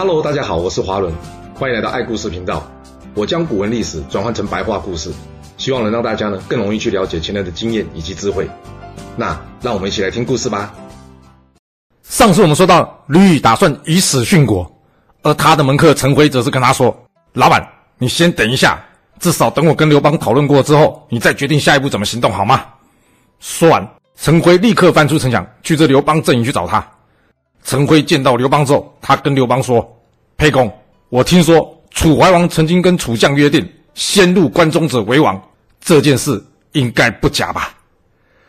Hello，大家好，我是华伦，欢迎来到爱故事频道。我将古文历史转换成白话故事，希望能让大家呢更容易去了解前人的经验以及智慧。那让我们一起来听故事吧。上次我们说到，吕宇打算以死殉国，而他的门客陈辉则是跟他说：“老板，你先等一下，至少等我跟刘邦讨论过之后，你再决定下一步怎么行动，好吗？”说完，陈辉立刻翻出城墙，去这刘邦阵营去找他。陈辉见到刘邦之后，他跟刘邦说：“沛公，我听说楚怀王曾经跟楚将约定，先入关中者为王，这件事应该不假吧？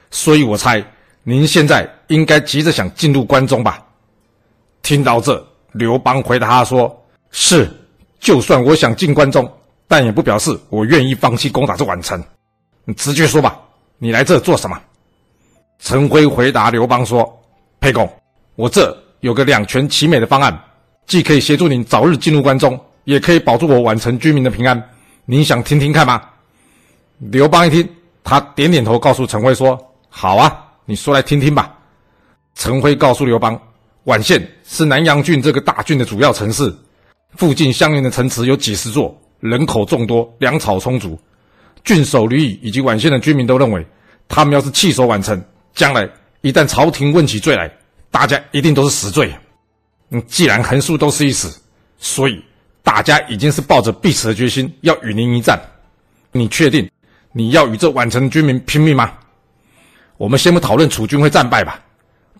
所以我猜您现在应该急着想进入关中吧？”听到这，刘邦回答他说：“是，就算我想进关中，但也不表示我愿意放弃攻打这宛城。你直接说吧，你来这做什么？”陈辉回答刘邦说：“沛公。”我这有个两全其美的方案，既可以协助您早日进入关中，也可以保住我宛城居民的平安。您想听听看吗？刘邦一听，他点点头，告诉陈辉说：“好啊，你说来听听吧。”陈辉告诉刘邦，宛县是南阳郡这个大郡的主要城市，附近相邻的城池有几十座，人口众多，粮草充足。郡守吕乙以及宛县的居民都认为，他们要是弃守宛城，将来一旦朝廷问起罪来，大家一定都是死罪，嗯，既然横竖都是一死，所以大家已经是抱着必死的决心要与您一战。你确定你要与这宛城的居民拼命吗？我们先不讨论楚军会战败吧。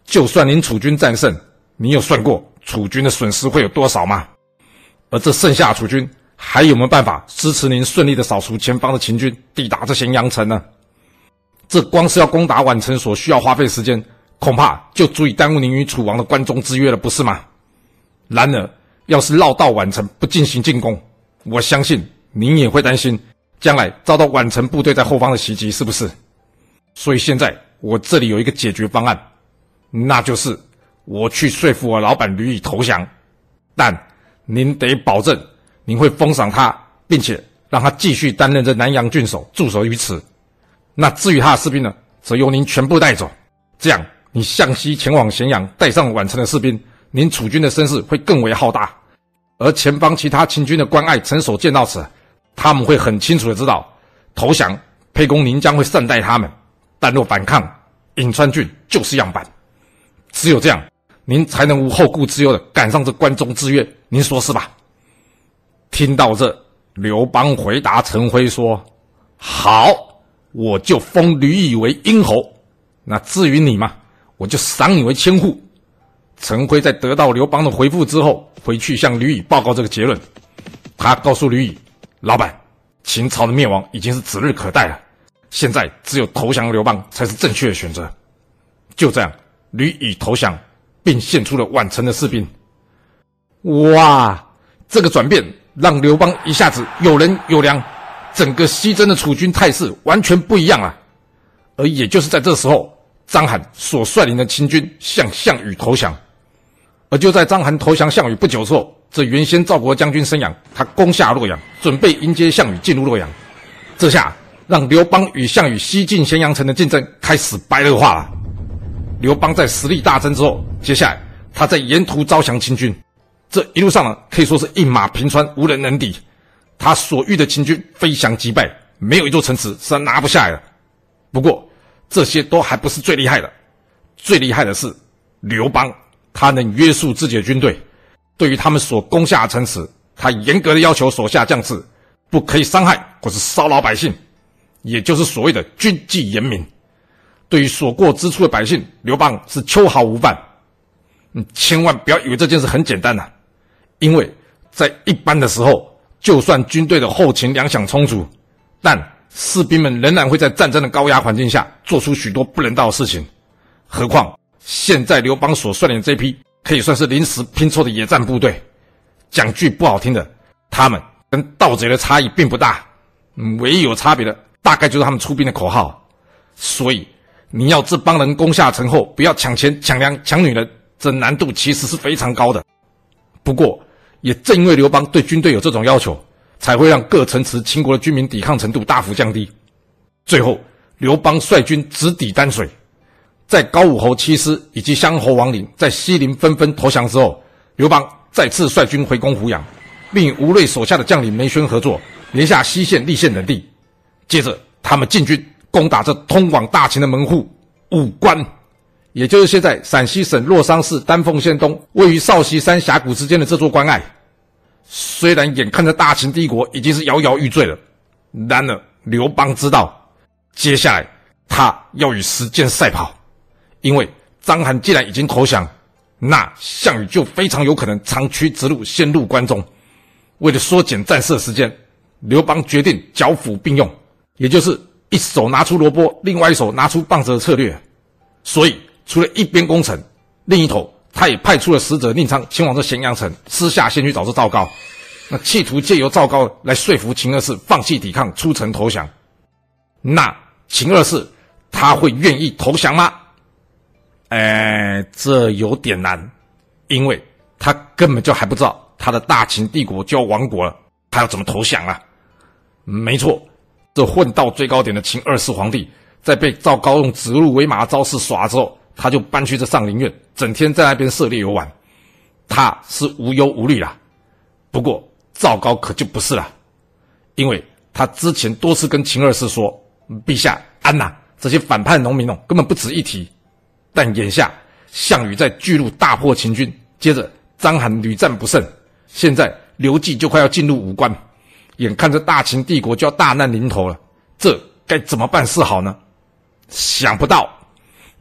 就算您楚军战胜，你有算过楚军的损失会有多少吗？而这剩下的楚军还有没有办法支持您顺利的扫除前方的秦军，抵达这咸阳城呢？这光是要攻打宛城所需要花费时间。恐怕就足以耽误您与楚王的关中之约了，不是吗？然而，要是绕道宛城不进行进攻，我相信您也会担心将来遭到宛城部队在后方的袭击，是不是？所以现在我这里有一个解决方案，那就是我去说服我老板吕乙投降，但您得保证您会封赏他，并且让他继续担任这南阳郡守，驻守于此。那至于他的士兵呢，则由您全部带走，这样。你向西前往咸阳，带上宛城的士兵，您楚军的声势会更为浩大。而前方其他秦军的关隘城守见到此，他们会很清楚的知道，投降，沛公您将会善待他们；但若反抗，颍川郡就是样板。只有这样，您才能无后顾之忧的赶上这关中之约。您说是吧？听到这，刘邦回答陈辉说：“好，我就封吕以为殷侯。那至于你嘛？”我就赏你为千户。陈辉在得到刘邦的回复之后，回去向吕乙报告这个结论。他告诉吕乙：“老板，秦朝的灭亡已经是指日可待了，现在只有投降刘邦才是正确的选择。”就这样，吕乙投降，并献出了宛城的士兵。哇，这个转变让刘邦一下子有人有粮，整个西征的楚军态势完全不一样了。而也就是在这时候。章邯所率领的秦军向项羽投降，而就在章邯投降项羽不久之后，这原先赵国将军申阳，他攻下洛阳，准备迎接项羽进入洛阳。这下让刘邦与项羽西进咸阳城的竞争开始白热化了。刘邦在实力大增之后，接下来他在沿途招降秦军，这一路上呢，可以说是一马平川，无人能敌。他所遇的秦军飞降击败，没有一座城池是他拿不下来的。不过，这些都还不是最厉害的，最厉害的是刘邦，他能约束自己的军队，对于他们所攻下的城池，他严格的要求手下将士不可以伤害或是骚扰百姓，也就是所谓的军纪严明。对于所过之处的百姓，刘邦是秋毫无犯。你千万不要以为这件事很简单呐、啊，因为在一般的时候，就算军队的后勤粮饷充足，但士兵们仍然会在战争的高压环境下做出许多不人道的事情，何况现在刘邦所率领的这批可以算是临时拼凑的野战部队，讲句不好听的，他们跟盗贼的差异并不大，唯一有差别的大概就是他们出兵的口号。所以你要这帮人攻下城后不要抢钱、抢粮、抢女人，这难度其实是非常高的。不过也正因为刘邦对军队有这种要求。才会让各城池秦国的军民抵抗程度大幅降低。最后，刘邦率军直抵丹水，在高武侯七师以及襄侯王陵在西陵纷纷投降之后，刘邦再次率军回攻湖阳，并与吴芮手下的将领梅轩合作，连下西线、立线等地。接着，他们进军攻打这通往大秦的门户武关，也就是现在陕西省洛桑市丹凤县东，位于少息山峡谷之间的这座关隘。虽然眼看着大秦帝国已经是摇摇欲坠了，然而刘邦知道，接下来他要与时间赛跑，因为章邯既然已经投降，那项羽就非常有可能长驱直入，先入关中。为了缩减战事时间，刘邦决定剿抚并用，也就是一手拿出萝卜，另外一手拿出棒子的策略。所以，除了一边攻城，另一头。他也派出了使者宁昌前往这咸阳城，私下先去找这赵高，那企图借由赵高来说服秦二世放弃抵抗，出城投降。那秦二世他会愿意投降吗？哎，这有点难，因为他根本就还不知道他的大秦帝国就要亡国了，他要怎么投降啊？没错，这混到最高点的秦二世皇帝，在被赵高用指鹿为马的招式耍之后。他就搬去这上林苑，整天在那边射猎游玩，他是无忧无虑啦。不过赵高可就不是了，因为他之前多次跟秦二世说：“陛下，安呐，这些反叛农民哦，根本不值一提。”但眼下项羽在巨鹿大破秦军，接着章邯屡战不胜，现在刘季就快要进入武关，眼看着大秦帝国就要大难临头了，这该怎么办是好呢？想不到。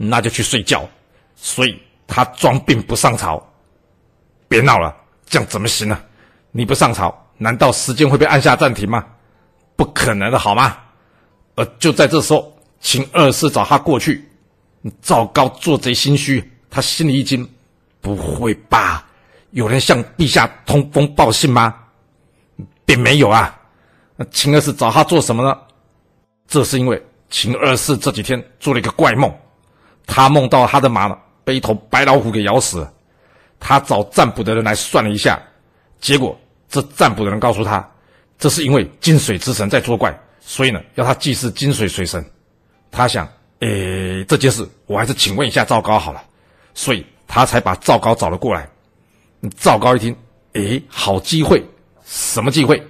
那就去睡觉，所以他装病不上朝。别闹了，这样怎么行呢？你不上朝，难道时间会被按下暂停吗？不可能的，好吗？而就在这时候，秦二世找他过去，赵高做贼心虚，他心里一惊，不会吧？有人向陛下通风报信吗？并没有啊。那秦二世找他做什么呢？这是因为秦二世这几天做了一个怪梦。他梦到他的马呢被一头白老虎给咬死了，他找占卜的人来算了一下，结果这占卜的人告诉他，这是因为金水之神在作怪，所以呢要他祭祀金水水神。他想，诶，这件事我还是请问一下赵高好了，所以他才把赵高找了过来。赵高一听，诶，好机会，什么机会？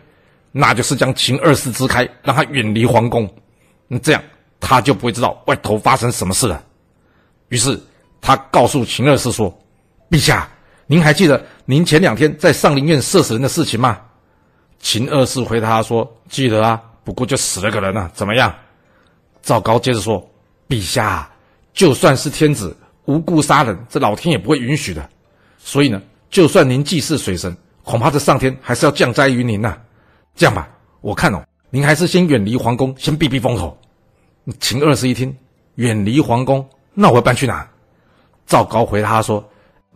那就是将秦二世支开，让他远离皇宫，这样他就不会知道外头发生什么事了。于是他告诉秦二世说：“陛下，您还记得您前两天在上林苑射死人的事情吗？”秦二世回答说：“记得啊，不过就死了个人啊，怎么样？”赵高接着说：“陛下，就算是天子无故杀人，这老天也不会允许的。所以呢，就算您祭祀水神，恐怕这上天还是要降灾于您呐。这样吧，我看哦，您还是先远离皇宫，先避避风头。”秦二世一听，远离皇宫。那我要搬去哪？赵高回答他说：“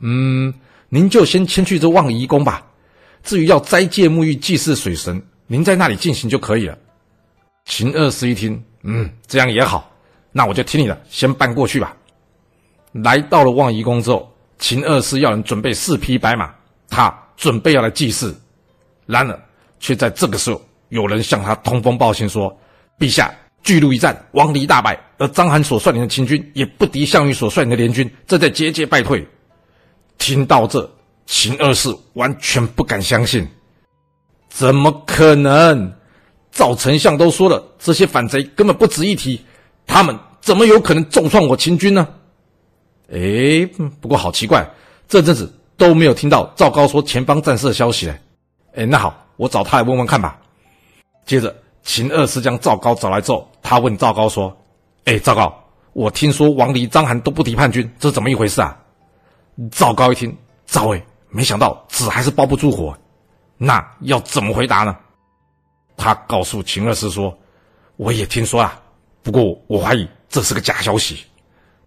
嗯，您就先迁去这望夷宫吧。至于要斋戒沐浴、祭祀水神，您在那里进行就可以了。”秦二世一听，嗯，这样也好，那我就听你的，先搬过去吧。来到了望夷宫之后，秦二世要人准备四匹白马，他准备要来祭祀。然而，却在这个时候，有人向他通风报信说：“陛下。”巨鹿一战，王离大败，而章邯所率领的秦军也不敌项羽所率领的联军，正在节节败退。听到这，秦二世完全不敢相信，怎么可能？赵丞相都说了，这些反贼根本不值一提，他们怎么有可能重创我秦军呢？哎，不过好奇怪，这阵子都没有听到赵高说前方战事的消息嘞。哎，那好，我找他来问问看吧。接着。秦二世将赵高找来之后，他问赵高说：“哎，赵高，我听说王离、章邯都不敌叛军，这是怎么一回事啊？”赵高一听，赵魏，没想到纸还是包不住火，那要怎么回答呢？他告诉秦二世说：“我也听说啊，不过我怀疑这是个假消息。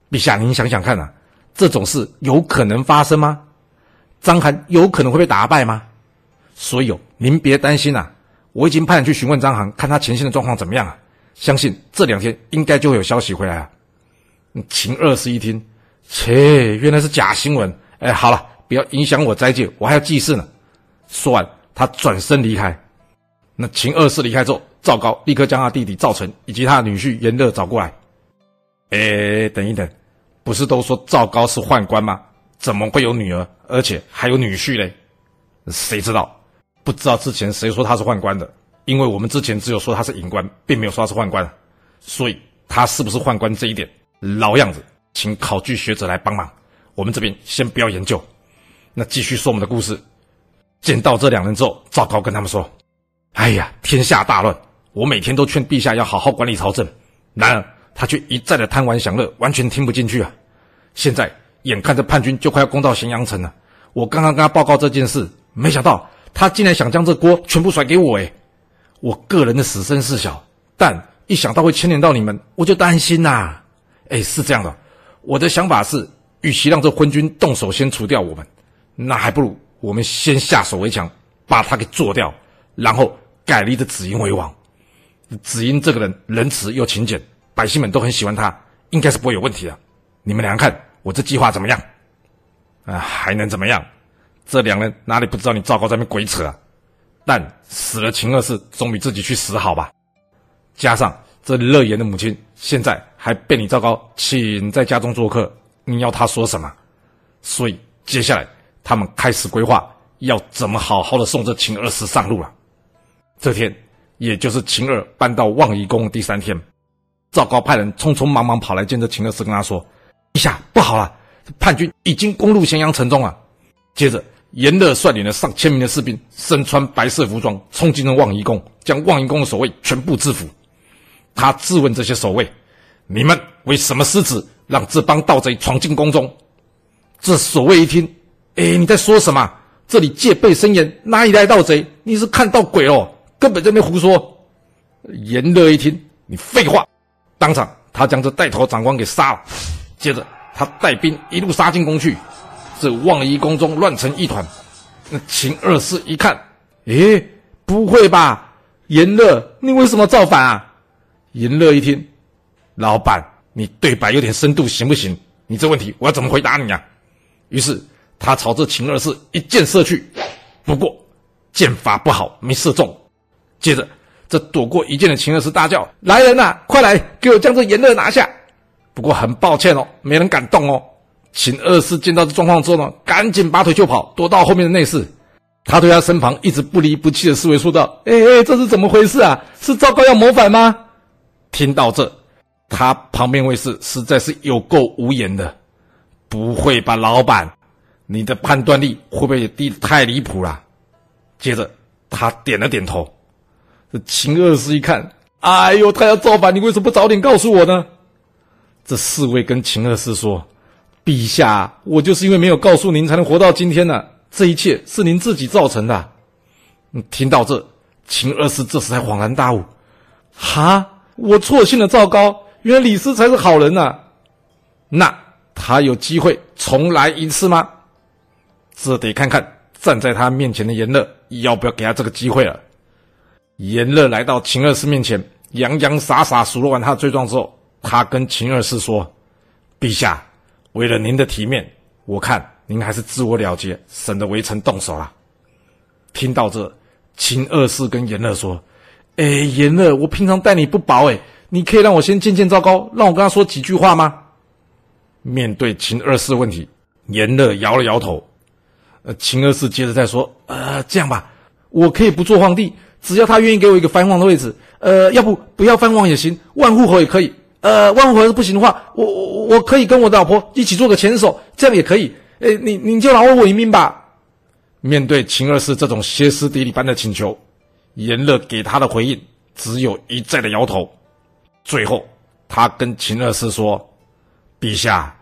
陛下，您想想看啊，这种事有可能发生吗？章邯有可能会被打败吗？所以哦，您别担心啊。”我已经派人去询问章邯，看他前线的状况怎么样啊？相信这两天应该就会有消息回来啊。秦二世一听，切，原来是假新闻。哎，好了，不要影响我斋戒，我还要祭祀呢。说完，他转身离开。那秦二世离开之后，赵高立刻将他弟弟赵成以及他的女婿严乐找过来。哎，等一等，不是都说赵高是宦官吗？怎么会有女儿，而且还有女婿嘞？谁知道？不知道之前谁说他是宦官的？因为我们之前只有说他是隐官，并没有说他是宦官，所以他是不是宦官这一点，老样子，请考据学者来帮忙。我们这边先不要研究。那继续说我们的故事。见到这两人之后，赵高跟他们说：“哎呀，天下大乱，我每天都劝陛下要好好管理朝政，然而他却一再的贪玩享乐，完全听不进去啊！现在眼看着叛军就快要攻到咸阳城了，我刚刚跟他报告这件事，没想到。”他竟然想将这锅全部甩给我诶，我个人的死生事小，但一想到会牵连到你们，我就担心呐、啊。哎，是这样的，我的想法是，与其让这昏君动手先除掉我们，那还不如我们先下手为强，把他给做掉，然后改立这子婴为王。子婴这个人仁慈又勤俭，百姓们都很喜欢他，应该是不会有问题的。你们两个看我这计划怎么样？啊，还能怎么样？这两人哪里不知道你赵高在那边鬼扯啊？但死了秦二世总比自己去死好吧？加上这乐言的母亲现在还被你赵高请在家中做客，你要他说什么？所以接下来他们开始规划要怎么好好的送这秦二世上路了。这天，也就是秦二搬到望夷宫第三天，赵高派人匆匆忙忙跑来见这秦二世，跟他说：“陛下，不好了，叛军已经攻入咸阳城中了。”接着。严乐率领了上千名的士兵，身穿白色服装，冲进了望夷宫，将望夷宫的守卫全部制服。他质问这些守卫：“你们为什么失职，让这帮盗贼闯进宫中？”这守卫一听：“哎，你在说什么？这里戒备森严，哪里来盗贼？你是看到鬼哦？根本在那胡说！”严乐一听：“你废话！”当场他将这带头长官给杀了。接着他带兵一路杀进宫去。这望夷宫中乱成一团，那秦二世一看，诶，不会吧？严乐，你为什么造反啊？严乐一听，老板，你对白有点深度行不行？你这问题我要怎么回答你啊？于是他朝这秦二世一箭射去，不过箭法不好，没射中。接着这躲过一箭的秦二世大叫：“来人呐，快来给我将这严乐拿下！”不过很抱歉哦，没人敢动哦。秦二世见到这状况之后呢，赶紧拔腿就跑，躲到后面的内室。他对他身旁一直不离不弃的侍卫说道：“哎哎，这是怎么回事啊？是赵高要谋反吗？”听到这，他旁边卫士实在是有够无言的。不会吧，老板，你的判断力会不会也低得太离谱了？接着他点了点头。这秦二世一看，哎呦，他要造反，你为什么不早点告诉我呢？这侍卫跟秦二世说。陛下，我就是因为没有告诉您，才能活到今天呢、这一切是您自己造成的。听到这，秦二世这时才恍然大悟：哈，我错信了赵高，原来李斯才是好人呐、那他有机会重来一次吗？这得看看站在他面前的严乐要不要给他这个机会了。严乐来到秦二世面前，洋洋洒洒数落完他的罪状之后，他跟秦二世说：“陛下。”为了您的体面，我看您还是自我了结，省得微臣动手了。听到这，秦二世跟严乐说：“哎，严乐，我平常待你不薄，哎，你可以让我先见见赵高，让我跟他说几句话吗？”面对秦二世问题，严乐摇了摇头。呃，秦二世接着再说：“呃，这样吧，我可以不做皇帝，只要他愿意给我一个藩王的位置。呃，要不不要藩王也行，万户侯也可以。”呃，万户侯不行的话，我我我可以跟我的老婆一起做个前手，这样也可以。哎，你你就饶我一命吧。面对秦二世这种歇斯底里般的请求，严乐给他的回应只有一再的摇头。最后，他跟秦二世说：“陛下，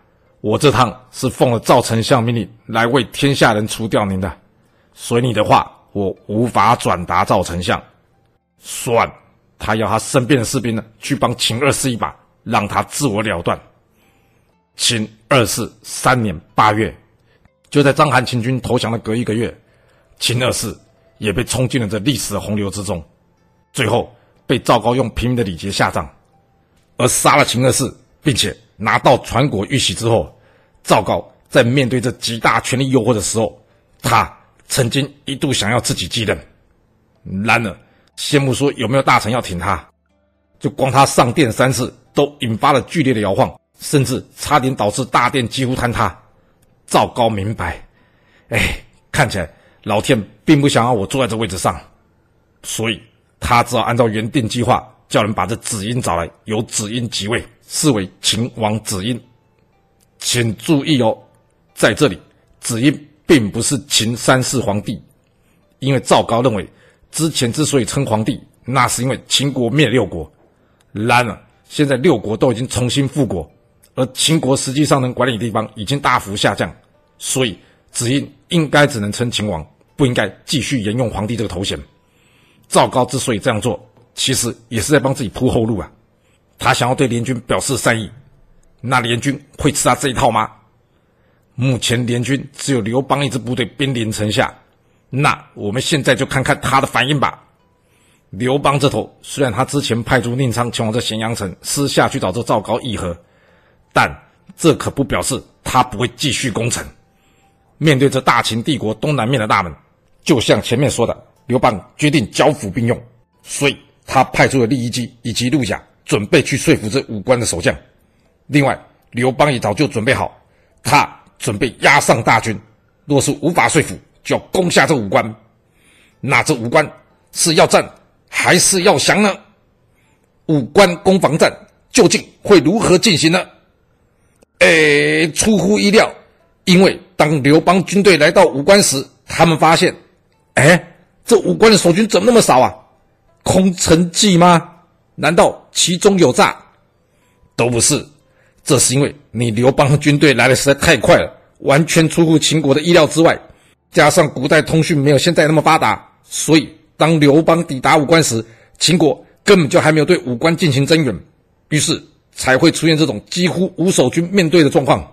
我这趟是奉了赵丞相命令来为天下人除掉您的，随你的话，我无法转达赵丞相。算，他要他身边的士兵呢，去帮秦二世一把。”让他自我了断。秦二世三年八月，就在章邯秦军投降的隔一个月，秦二世也被冲进了这历史的洪流之中，最后被赵高用平民的礼节下葬。而杀了秦二世，并且拿到传国玉玺之后，赵高在面对这极大权力诱惑的时候，他曾经一度想要自己继任。然而，先不说有没有大臣要挺他，就光他上殿三次。都引发了剧烈的摇晃，甚至差点导致大殿几乎坍塌。赵高明白，哎，看起来老天并不想要我坐在这位置上，所以他只好按照原定计划，叫人把这子婴找来，由子婴即位，是为秦王子婴。请注意哦，在这里，子婴并不是秦三世皇帝，因为赵高认为，之前之所以称皇帝，那是因为秦国灭六国。然而，现在六国都已经重新复国，而秦国实际上能管理的地方已经大幅下降，所以子婴应该只能称秦王，不应该继续沿用皇帝这个头衔。赵高之所以这样做，其实也是在帮自己铺后路啊。他想要对联军表示善意，那联军会吃他这一套吗？目前联军只有刘邦一支部队兵临城下，那我们现在就看看他的反应吧。刘邦这头虽然他之前派出宁昌前往这咸阳城，私下去找这赵高议和，但这可不表示他不会继续攻城。面对这大秦帝国东南面的大门，就像前面说的，刘邦决定交府并用，所以他派出了利益姬以及陆贾，准备去说服这五关的守将。另外，刘邦也早就准备好，他准备押上大军，若是无法说服，就要攻下这五关。那这五关是要战？还是要降呢？五关攻防战究竟会如何进行呢？诶，出乎意料，因为当刘邦军队来到武关时，他们发现，哎，这武关的守军怎么那么少啊？空城计吗？难道其中有诈？都不是，这是因为你刘邦军队来的实在太快了，完全出乎秦国的意料之外，加上古代通讯没有现在那么发达，所以。当刘邦抵达武关时，秦国根本就还没有对武关进行增援，于是才会出现这种几乎无守军面对的状况。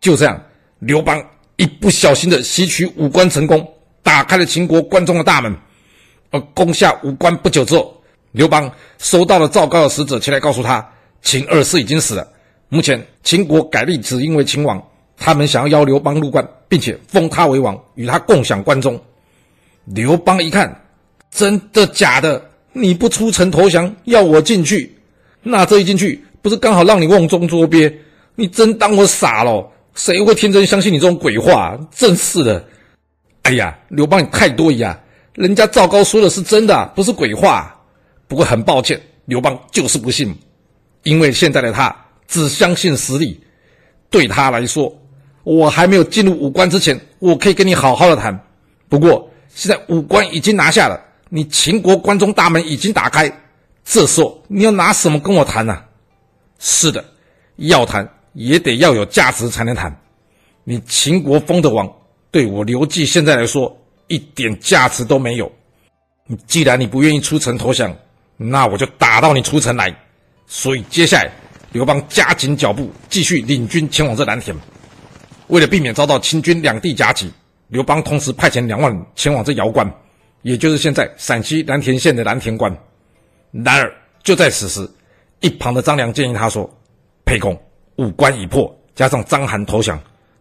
就这样，刘邦一不小心的袭取武关成功，打开了秦国关中的大门。而攻下武关不久之后，刘邦收到了赵高的使者前来告诉他，秦二世已经死了。目前秦国改立子因为秦王，他们想要邀刘邦入关，并且封他为王，与他共享关中。刘邦一看。真的假的？你不出城投降，要我进去？那这一进去，不是刚好让你瓮中捉鳖？你真当我傻了？谁会天真相信你这种鬼话？真是的！哎呀，刘邦你太多疑啊！人家赵高说的是真的，不是鬼话。不过很抱歉，刘邦就是不信，因为现在的他只相信实力。对他来说，我还没有进入五关之前，我可以跟你好好的谈。不过现在五关已经拿下了。你秦国关中大门已经打开，这时候你要拿什么跟我谈呢、啊？是的，要谈也得要有价值才能谈。你秦国封的王，对我刘季现在来说一点价值都没有。你既然你不愿意出城投降，那我就打到你出城来。所以接下来，刘邦加紧脚步，继续领军前往这蓝田。为了避免遭到秦军两地夹击，刘邦同时派遣两万人前往这瑶关。也就是现在陕西蓝田县的蓝田关。然而，就在此时，一旁的张良建议他说：“沛公，五关已破，加上章邯投降，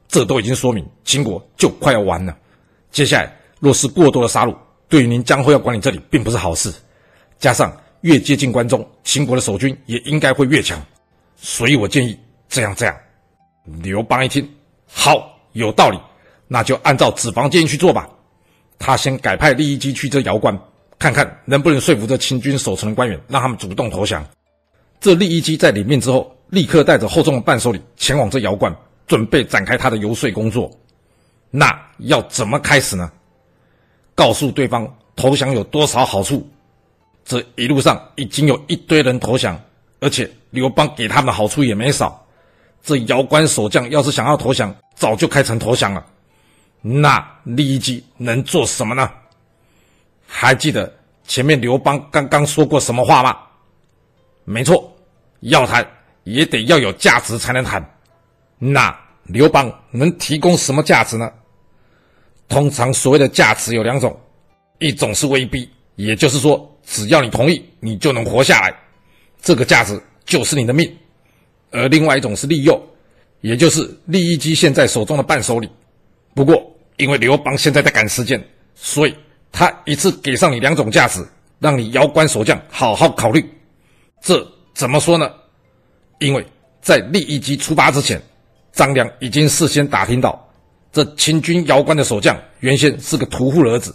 这都已经说明秦国就快要完了。接下来，若是过多的杀戮，对于您将会要管理这里，并不是好事。加上越接近关中，秦国的守军也应该会越强。所以我建议这样这样。”刘邦一听，好，有道理，那就按照子房建议去做吧。他先改派利益机去这瑶关，看看能不能说服这秦军守城的官员，让他们主动投降。这利益机在领命之后，立刻带着厚重的伴手礼前往这瑶关，准备展开他的游说工作。那要怎么开始呢？告诉对方投降有多少好处。这一路上已经有一堆人投降，而且刘邦给他们好处也没少。这瑶关守将要是想要投降，早就开城投降了。那利益姬能做什么呢？还记得前面刘邦刚刚说过什么话吗？没错，要谈也得要有价值才能谈。那刘邦能提供什么价值呢？通常所谓的价值有两种，一种是威逼，也就是说只要你同意，你就能活下来，这个价值就是你的命；而另外一种是利诱，也就是利益机现在手中的伴手礼。不过，因为刘邦现在在赶时间，所以他一次给上你两种价值，让你瑶关守将好好考虑。这怎么说呢？因为在利益姬出发之前，张良已经事先打听到，这秦军姚关的守将原先是个屠户的儿子，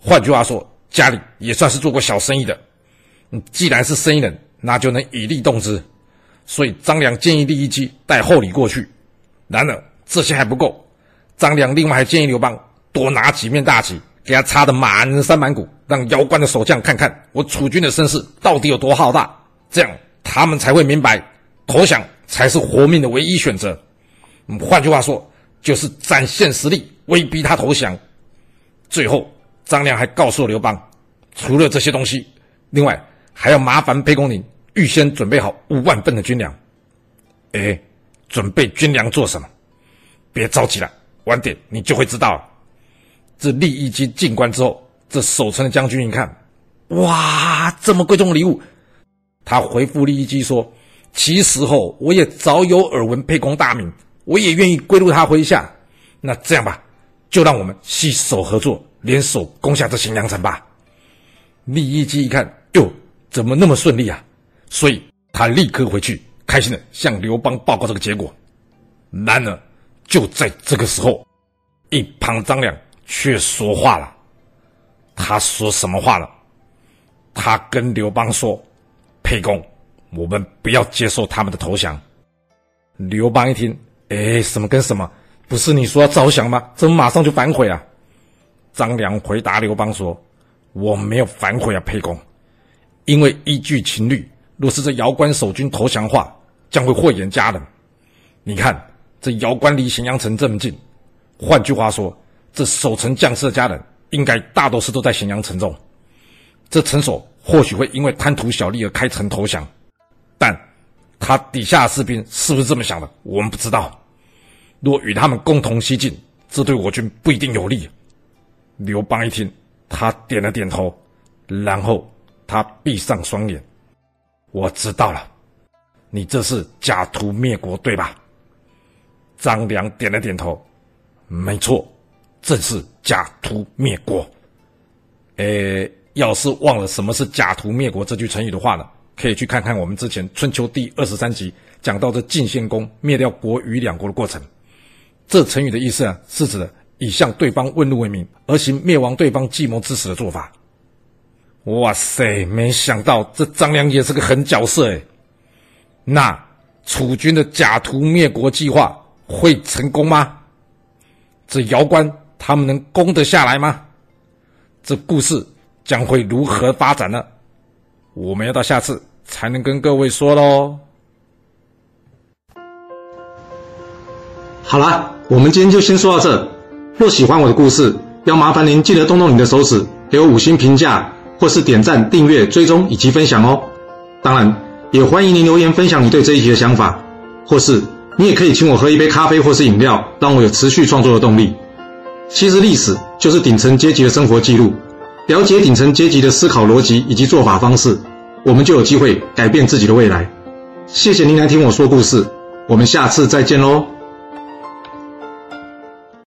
换句话说，家里也算是做过小生意的。嗯，既然是生意人，那就能以利动之。所以张良建议利益姬带厚礼过去。然而这些还不够，张良另外还建议刘邦多拿几面大旗，给他插的满山满谷，让姚关的守将看看我楚军的声势到底有多浩大，这样他们才会明白投降才是活命的唯一选择。换句话说，就是展现实力，威逼他投降。最后，张良还告诉刘邦，除了这些东西，另外还要麻烦沛公您预先准备好五万份的军粮。哎，准备军粮做什么？别着急了，晚点你就会知道。这利益姬进关之后，这守城的将军一看，哇，这么贵重的礼物，他回复利益姬说：“其实后我也早有耳闻沛公大名。”我也愿意归入他麾下，那这样吧，就让我们携手合作，联手攻下这咸阳城吧。利益姬一看，哟，怎么那么顺利啊？所以他立刻回去，开心的向刘邦报告这个结果。然而就在这个时候，一旁张良却说话了。他说什么话了？他跟刘邦说：“沛公，我们不要接受他们的投降。”刘邦一听。哎，什么跟什么？不是你说要招降吗？怎么马上就反悔啊？张良回答刘邦说：“我没有反悔啊，沛公，因为依据情律，若是这姚关守军投降的话，将会祸延家人。你看这姚关离咸阳城这么近，换句话说，这守城将士的家人应该大多数都在咸阳城中。这城守或许会因为贪图小利而开城投降，但……”他底下的士兵是不是这么想的？我们不知道。若与他们共同西进，这对我军不一定有利。刘邦一听，他点了点头，然后他闭上双眼。我知道了，你这是假图灭国，对吧？张良点了点头，没错，正是假途灭国。诶，要是忘了什么是假途灭国这句成语的话呢？可以去看看我们之前《春秋》第二十三集讲到这晋献公灭掉国与两国的过程。这成语的意思啊，是指以向对方问路为名而行灭亡对方计谋之实的做法。哇塞，没想到这张良也是个狠角色诶。那楚军的假途灭国计划会成功吗？这姚关他们能攻得下来吗？这故事将会如何发展呢？我们要到下次才能跟各位说喽。好啦，我们今天就先说到这。若喜欢我的故事，要麻烦您记得动动你的手指，给我五星评价，或是点赞、订阅、追踪以及分享哦。当然，也欢迎您留言分享你对这一集的想法，或是你也可以请我喝一杯咖啡或是饮料，让我有持续创作的动力。其实历史就是顶层阶级的生活记录。了解顶层阶级的思考逻辑以及做法方式，我们就有机会改变自己的未来。谢谢您来听我说故事，我们下次再见喽。